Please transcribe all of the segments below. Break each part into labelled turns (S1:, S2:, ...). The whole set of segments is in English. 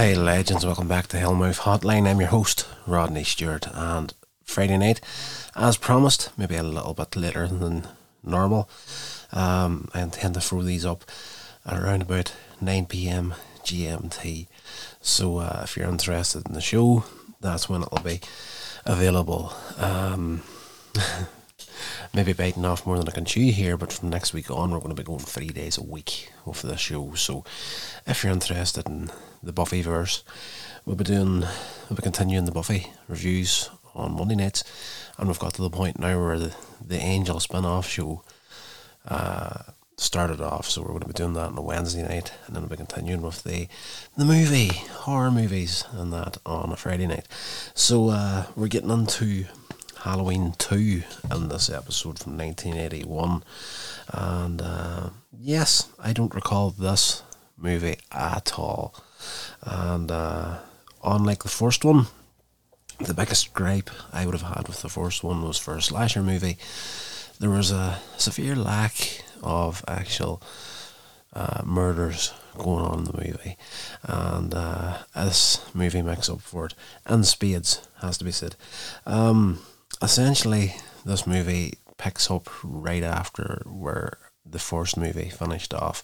S1: Hi, legends. Welcome back to Hellmouth Hotline. I'm your host, Rodney Stewart, and Friday night, as promised, maybe a little bit later than normal. Um, I intend to throw these up at around about 9 pm GMT. So uh, if you're interested in the show, that's when it'll be available. Um, maybe biting off more than I can chew here, but from next week on, we're going to be going three days a week of the show. So if you're interested in the Buffyverse, we'll be doing, we'll be continuing the Buffy reviews on Monday nights, and we've got to the point now where the, the Angel spin off show uh, started off, so we're going to be doing that on a Wednesday night, and then we'll be continuing with the the movie horror movies and that on a Friday night. So uh, we're getting into Halloween two in this episode from 1981, and uh, yes, I don't recall this movie at all, and uh, unlike the first one. The biggest gripe I would have had with the first one was for a slasher movie there was a severe lack of actual uh, murders going on in the movie, and uh, this movie makes up for it. And spades has to be said. Um, essentially, this movie picks up right after where the first movie finished off.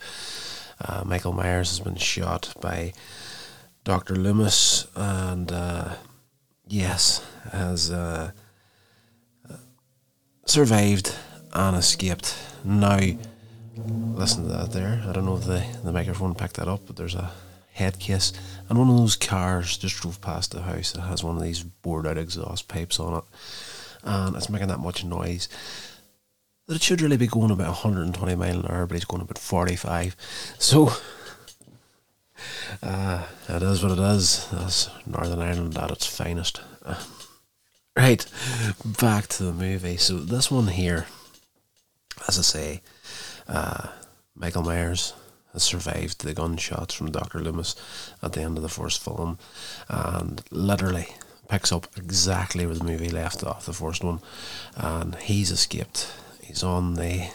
S1: Uh, Michael Myers has been shot by Doctor Loomis, and uh, yes, has uh, survived and escaped. Now, listen to that there. I don't know if the, the microphone picked that up, but there's a head case. And one of those cars just drove past the house that has one of these bored out exhaust pipes on it. And it's making that much noise that it should really be going about 120 mile an hour, but it's going about 45. So, uh, it is what it is. That's Northern Ireland at its finest. Uh, right, back to the movie. So, this one here as I say, uh, Michael Myers has survived the gunshots from Dr. Loomis at the end of the first film and literally picks up exactly where the movie left off, the first one, and he's escaped. He's on the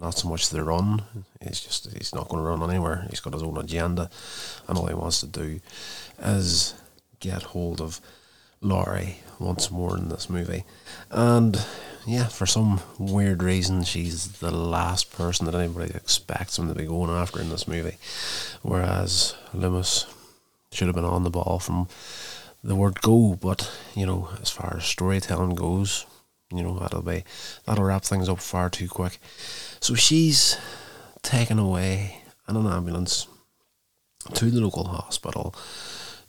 S1: not so much the run. He's just he's not going to run anywhere. He's got his own agenda, and all he wants to do is get hold of Laurie once more in this movie. And yeah, for some weird reason, she's the last person that anybody expects him to be going after in this movie. Whereas Loomis should have been on the ball from the word go, but you know, as far as storytelling goes, you know, that'll be that'll wrap things up far too quick. So she's taken away in an ambulance to the local hospital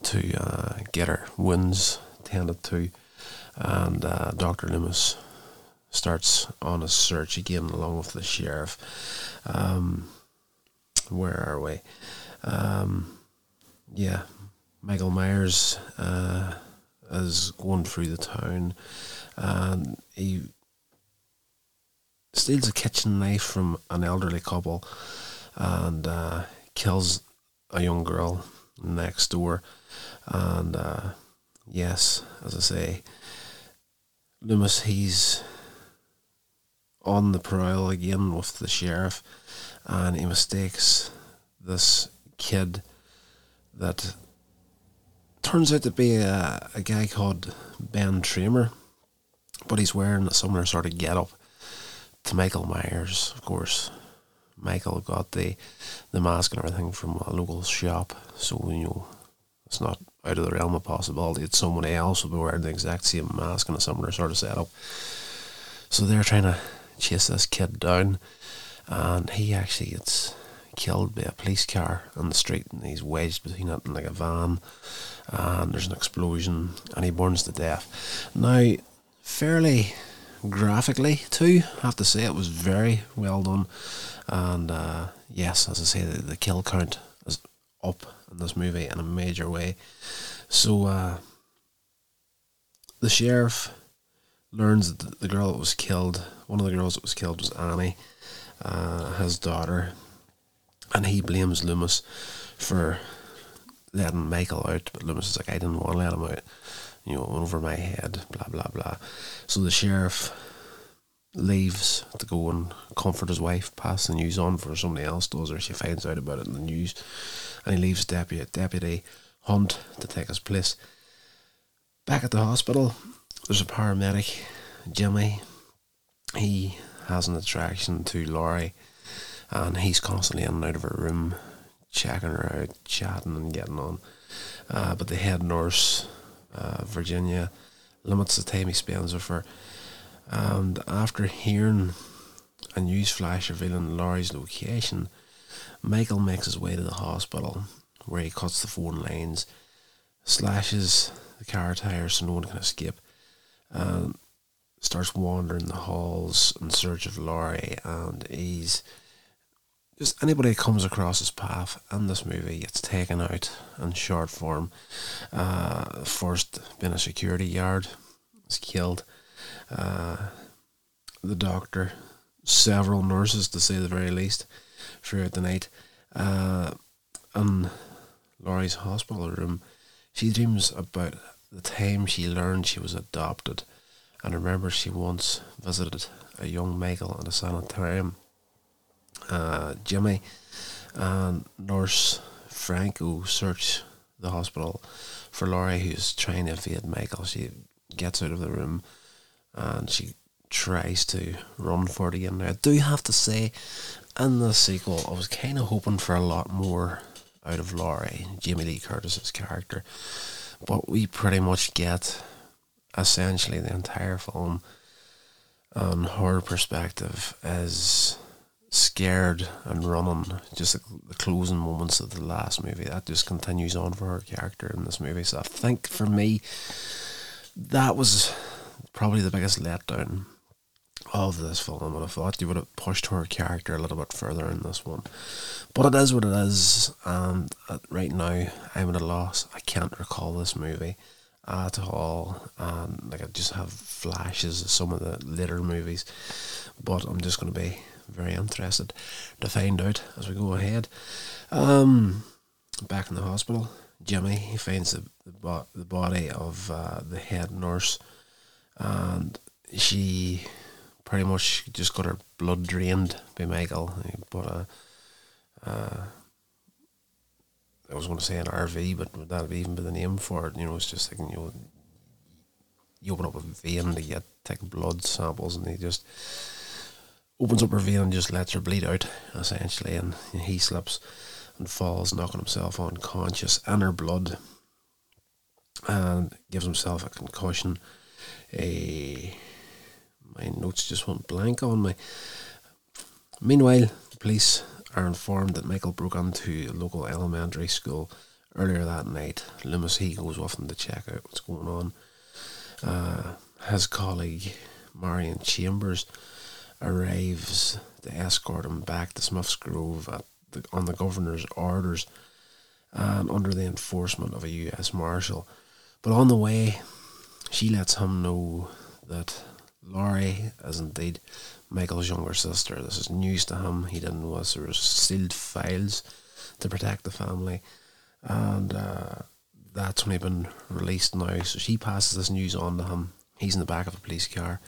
S1: to uh, get her wounds tended to, and uh, Dr. Loomis starts on a search again along with the sheriff. Um, where are we? Um, yeah, Michael Myers uh, is going through the town and he steals a kitchen knife from an elderly couple and uh, kills a young girl next door. And uh, yes, as I say, Loomis, he's on the prowl again with the sheriff, and he mistakes this kid that turns out to be a, a guy called Ben Tramer, but he's wearing a similar sort of get up to Michael Myers, of course. Michael got the the mask and everything from a local shop, so you know it's not out of the realm of possibility that someone else would be wearing the exact same mask and a similar sort of setup. So they're trying to chase this kid down, and he actually gets killed by a police car on the street, and he's wedged between it and like a van, and there's an explosion, and he burns to death. Now, fairly graphically too, I have to say it was very well done, and uh, yes, as I say, the, the kill count is up in this movie in a major way. So uh, the sheriff learns that the girl that was killed, one of the girls that was killed was Annie, uh, his daughter, and he blames Loomis for letting Michael out. But Loomis is like, I didn't want to let him out, you know, over my head, blah blah blah. So the sheriff leaves to go and comfort his wife, pass the news on for somebody else does, or she finds out about it in the news, and he leaves deputy deputy hunt to take his place. Back at the hospital, there's a paramedic, Jimmy. He has an attraction to Laurie, and he's constantly in and out of her room, checking her out, chatting and getting on. Uh, but the head nurse, uh, Virginia, limits the time he spends with her. And after hearing a news flash revealing Laurie's location, Michael makes his way to the hospital where he cuts the phone lines, slashes the car tires so no one can escape, and starts wandering the halls in search of Laurie. And he's just anybody comes across his path in this movie gets taken out in short form. Uh, first, being a security guard, is killed. Uh, the doctor, several nurses to say the very least, throughout the night. Uh, in Laurie's hospital room, she dreams about the time she learned she was adopted and remembers she once visited a young Michael in a sanitarium. Uh, Jimmy and nurse Frank who search the hospital for Laurie who's trying to evade Michael. She gets out of the room and she tries to run for it again. Now, I do have to say, in the sequel, I was kind of hoping for a lot more out of Laurie, Jamie Lee Curtis's character, but we pretty much get essentially the entire film on her perspective as scared and running. Just the, the closing moments of the last movie that just continues on for her character in this movie. So I think for me, that was probably the biggest letdown of this film. And I thought you would have pushed her character a little bit further in this one. But it is what it is. And uh, right now, I'm at a loss. I can't recall this movie at all. And like I just have flashes of some of the later movies. But I'm just to be very interested to find out as we go ahead. Um, back in the hospital, Jimmy he finds the the, bo- the body of uh, the head nurse, and she pretty much just got her blood drained by Michael. But uh, uh, I was going to say an IV, but would that even be the name for it? You know, it's just like you know, you open up a vein to get take blood samples, and they just opens up her vein and just lets her bleed out essentially, and he slips and falls, knocking himself unconscious and her blood, and gives himself a concussion. A my notes just went blank on me. Meanwhile, police are informed that Michael broke into a local elementary school earlier that night. Loomis he goes off to check out what's going on. Uh, his colleague Marion Chambers arrives to escort him back to Smith's Grove at the, on the governor's orders and under the enforcement of a U.S. Marshal. But on the way, she lets him know that Laurie is indeed Michael's younger sister. This is news to him. He didn't know there was sealed files to protect the family, and uh, that's only been released now. So she passes this news on to him. He's in the back of a police car.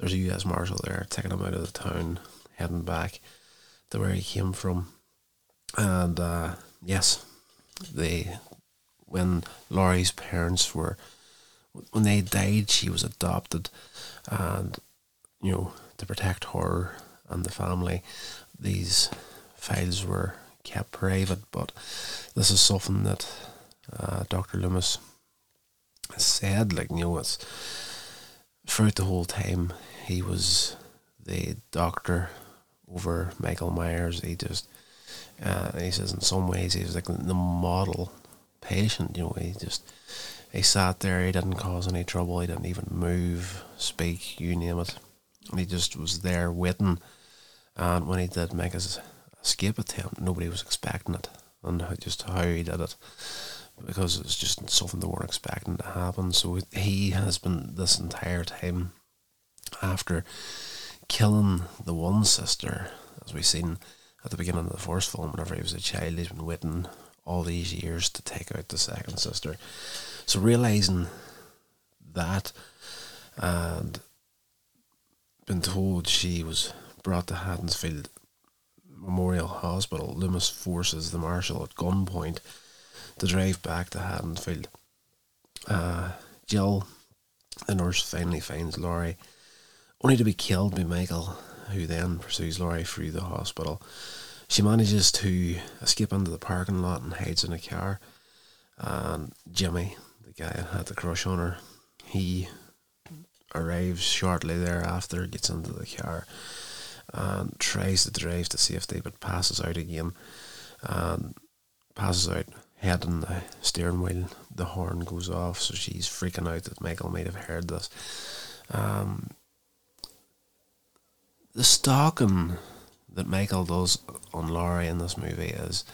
S1: There's a U.S. Marshal there taking him out of the town, heading back to where he came from. And uh, yes, they when Laurie's parents were when they died, she was adopted, and you know to protect her and the family, these files were kept private. But this is something that uh, Doctor Loomis said, like you know, it's throughout the whole time he was the doctor over Michael Myers. He just uh, he says in some ways he was like the model patient. You know, he just he sat there. He didn't cause any trouble. He didn't even move, speak, you name it. He just was there waiting. And when he did make his escape attempt, nobody was expecting it, and just how he did it, because it was just something they weren't expecting to happen. So he has been this entire time after killing the one sister, as we've seen at the beginning of the first film, whenever he was a child, he's been waiting all these years to take out the second sister. So realizing that and been told she was brought to Haddonfield Memorial Hospital, Loomis forces the marshal at gunpoint to drive back to Haddonfield. Uh, Jill, the nurse, finally finds Laurie, only to be killed by Michael, who then pursues Laurie through the hospital. She manages to escape into the parking lot and hides in a car. And Jimmy, the guy that had the crush on her, he arrives shortly thereafter, gets into the car, and tries to drive to safety, but passes out again. And passes out, head on the steering wheel. The horn goes off, so she's freaking out that Michael might have heard this. Um, the stalking that Michael does on Laurie in this movie is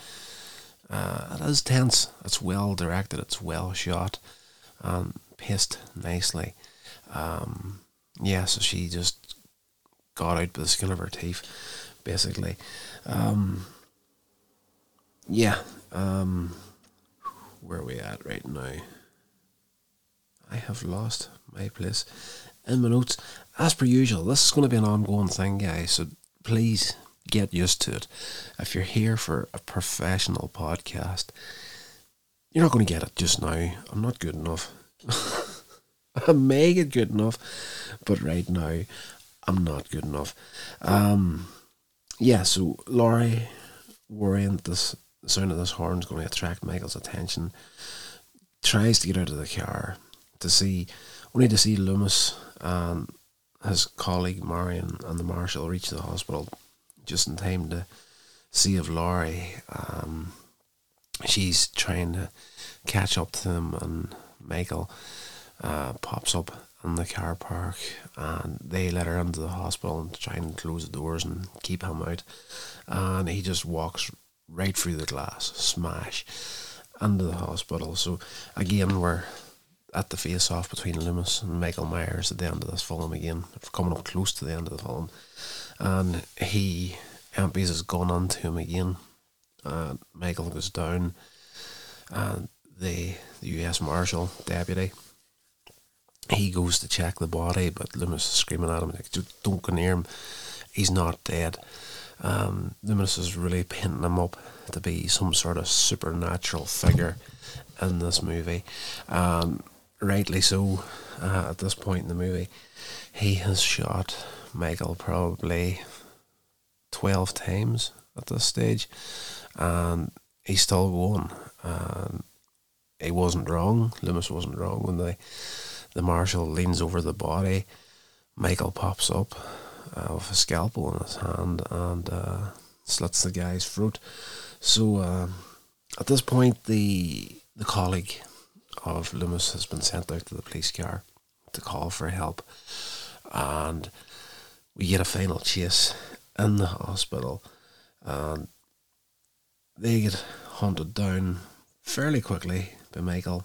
S1: uh, it is tense. It's well directed. It's well shot, and paced nicely. Um, yeah, so she just got out by the skin of her teeth, basically. Um, yeah. Um, where are we at right now? I have lost my place in my notes. As per usual, this is going to be an ongoing thing, guys. So please get used to it. If you're here for a professional podcast, you're not going to get it just now. I'm not good enough. I may get good enough, but right now, I'm not good enough. Um, yeah, so Laurie, worrying this the sound of this horn is going to attract Michael's attention, tries to get out of the car to see, only to see Loomis and his colleague Marion and the marshal reach the hospital just in time to see if Laurie, um, she's trying to catch up to them, and Michael uh, pops up in the car park, and they let her into the hospital and try and close the doors and keep him out, and he just walks right through the glass, smash, into the hospital. So again, we're at the face off between Loomis and Michael Myers at the end of this film again, coming up close to the end of the film. And he empties his gun onto him again. And Michael goes down, and the, the US Marshal deputy he goes to check the body, but Loomis is screaming at him like, "Don't go near him. He's not dead." Um, Loomis is really painting him up to be some sort of supernatural figure in this movie. Um, rightly so. Uh, at this point in the movie, he has shot Michael probably twelve times at this stage, and he's still going. Um, he wasn't wrong. Loomis wasn't wrong when the the marshal leans over the body. Michael pops up uh, with a scalpel in his hand and uh, slits the guy's throat. So uh, at this point, the the colleague of Loomis has been sent out to the police car to call for help, and we get a final chase in the hospital, and they get hunted down fairly quickly by Michael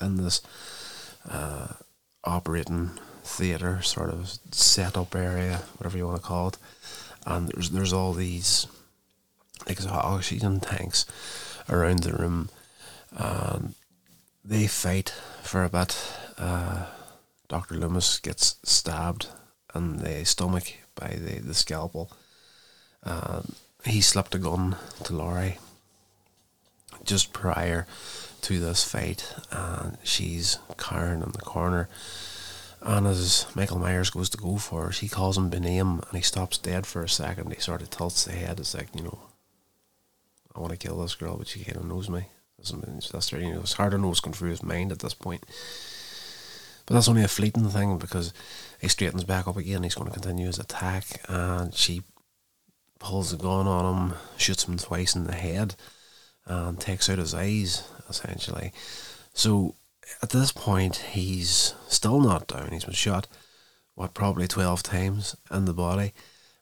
S1: in this operating theater sort of setup area, whatever you want to call it. And there's there's all these like oxygen tanks around the room, and they fight for a bit. Uh, Doctor Loomis gets stabbed in the stomach by the the scalpel. He slipped a gun to Laurie just prior to this fight, and she's cowering in the corner. And as Michael Myers goes to go for her, she calls him by name, and he stops dead for a second. He sort of tilts the head. It's like, you know, I want to kill this girl, but she kind of knows me. That's right. You know, it's hard to know what's going through his mind at this point. But that's only a fleeting thing because he straightens back up again. He's going to continue his attack, and she pulls the gun on him, shoots him twice in the head, and takes out his eyes essentially. So at this point, he's still not down. He's been shot, what, probably 12 times in the body,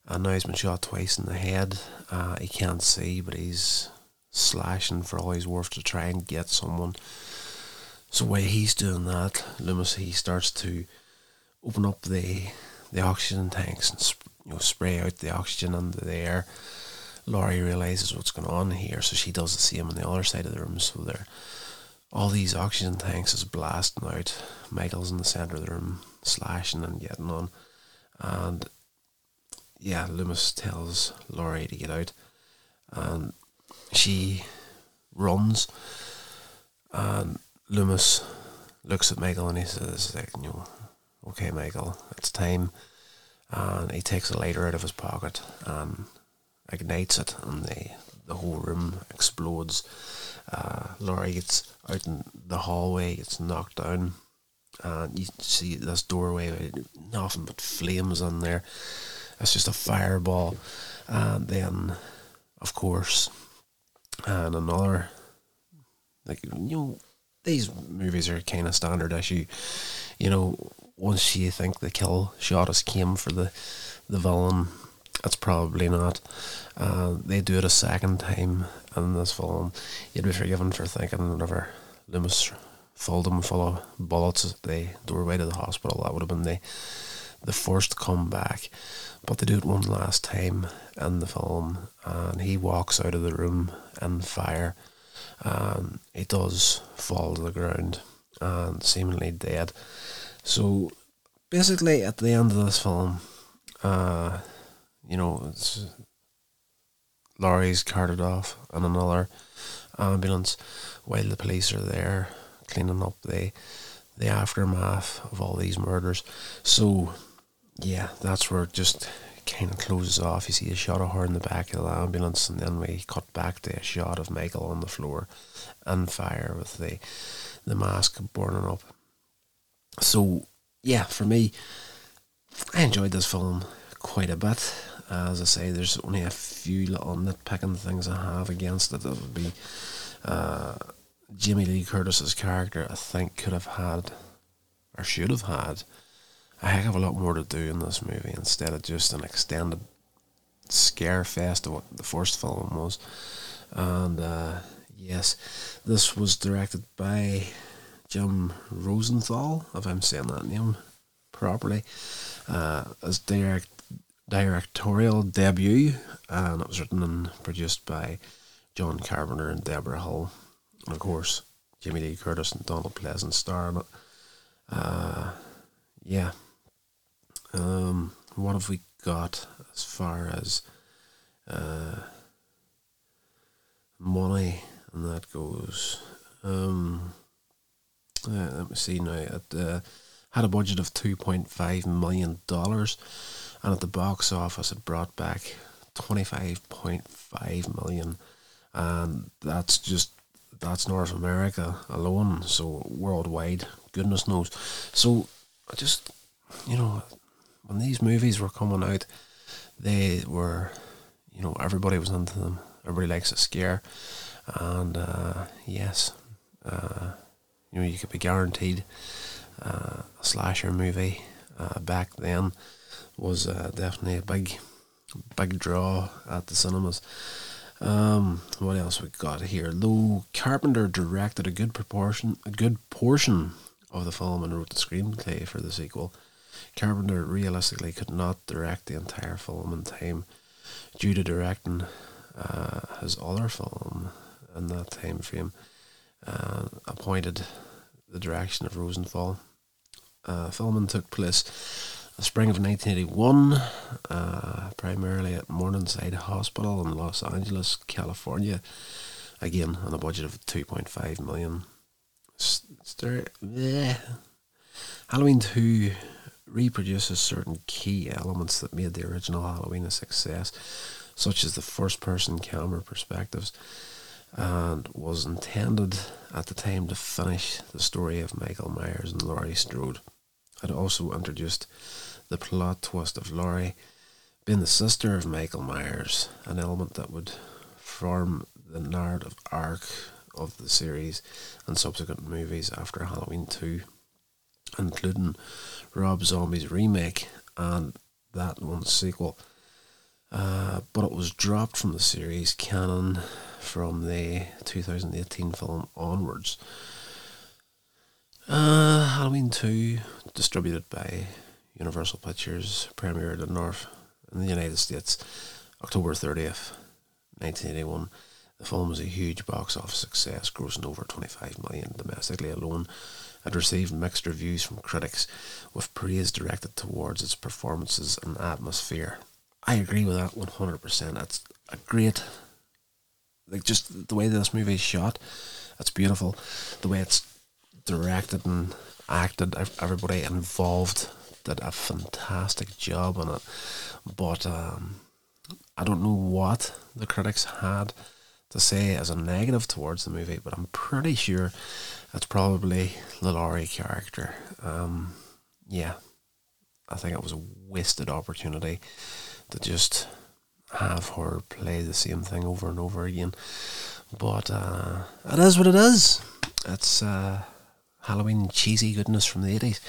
S1: and now he's been shot twice in the head. Uh, he can't see, but he's slashing for all he's worth to try and get someone. So while he's doing that, Loomis he starts to open up the the oxygen tanks and sp- you know spray out the oxygen into the air Laurie realizes what's going on here, so she does the same on the other side of the room. So there, all these oxygen tanks is blasting out. Michael's in the center of the room, slashing and getting on, and yeah, Loomis tells Laurie to get out, and she runs And Loomis looks at Michael and he says, like, you know, okay, Michael, it's time. And he takes a lighter out of his pocket and ignites it, and the, the whole room explodes. Uh, Laurie gets out in the hallway, gets knocked down, and you see this doorway, nothing but flames in there. It's just a fireball. And then, of course, and another, like, you know, these movies are kind of standard issue. You know, once you think the kill shot has came for the, the villain, it's probably not. Uh, they do it a second time in this film. You'd be forgiven for thinking whenever Loomis filled him full of bullets at the doorway to the hospital, that would have been the the first comeback. But they do it one last time in the film, and he walks out of the room in fire, and he does fall to the ground and seemingly dead. So basically, at the end of this film, uh, you know, it's Laurie's carted off and another ambulance while the police are there cleaning up the the aftermath of all these murders. So yeah, that's where it just kind of closes off. You see a shot of her in the back of the ambulance, and then we cut back to a shot of Michael on the floor on fire with the the mask burning up. So yeah, for me, I enjoyed this film quite a bit. As I say, there's only a few little nitpicking things I have against it. That would be uh, Lee Curtis's character. I think could have had or should have had a heck of a lot more to do in this movie instead of just an extended scare fest of what the first film was. And uh, yes, this was directed by Jim Rosenthal, if I'm saying that name properly, uh, as direct directorial debut, and it was written and produced by John Carpenter and Deborah Hill. and of course Jamie Lee Curtis and Donald Pleasence star in it. Uh, yeah, um, what have we got as far as uh, money and that goes? Um, uh, let me see now. It uh, had a budget of two point five million dollars, and at the box office it brought back twenty five point five million, and that's just that's North America alone. So worldwide, goodness knows. So I just you know when these movies were coming out, they were, you know, everybody was into them. Everybody likes a scare, and uh, yes, uh, you know, you could be guaranteed uh, a slasher movie uh, back then was uh, definitely a big, big draw at the cinemas. Um, what else we got here? Though Carpenter directed a good proportion, a good portion of the film and wrote the screenplay for the sequel. Carpenter realistically could not direct the entire film in time due to directing uh, his other film in that time frame. Uh, appointed the direction of Rosenthal. Uh, filming took place the spring of 1981, uh, primarily at Morningside Hospital in Los Angeles, California. Again, on a budget of 2.5 million. Halloween 2 reproduces certain key elements that made the original Halloween a success, such as the first person camera perspectives, and was intended at the time to finish the story of Michael Myers and Laurie Strode. It also introduced the plot twist of Laurie being the sister of Michael Myers, an element that would form the narrative arc of the series and subsequent movies after Halloween 2, including Rob Zombie's remake and that one's sequel. Uh, but it was dropped from the series canon from the 2018 film onwards. Uh, Halloween 2, distributed by Universal Pictures, premiered in North in the United States October 30th, 1981. The film was a huge box office success, grossing over 25 million domestically alone had received mixed reviews from critics, with praise directed towards its performances and atmosphere. I agree with that 100%. It's a great, like, just the way this movie is shot It's beautiful. The way it's directed and acted, everybody involved did a fantastic job on it. But um, I don't know what the critics had to say as a negative towards the movie, but I'm pretty sure it's probably the Laurie character. Um, yeah, I think it was a wasted opportunity to just have her play the same thing over and over again. But uh, it is what it is. It's uh, Halloween cheesy goodness from the 80s.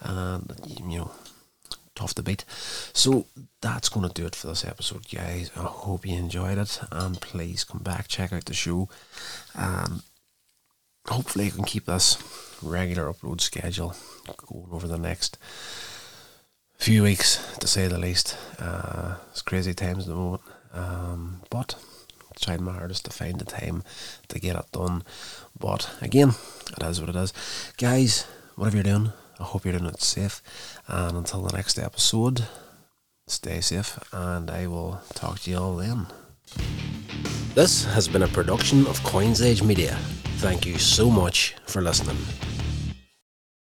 S1: And, you know, tough to beat. So that's going to do it for this episode, guys. I hope you enjoyed it. And please come back, check out the show. Um, hopefully, I can keep this regular upload schedule going over the next few weeks, to say the least. Uh, it's crazy times at the moment, um, but trying my hardest to find the time to get it done. But again, it is what it is, guys. Whatever you're doing, I hope you're doing it safe. And until the next episode, stay safe, and I will talk to you all then. This has been a production of Coins Age Media. Thank you so much for listening.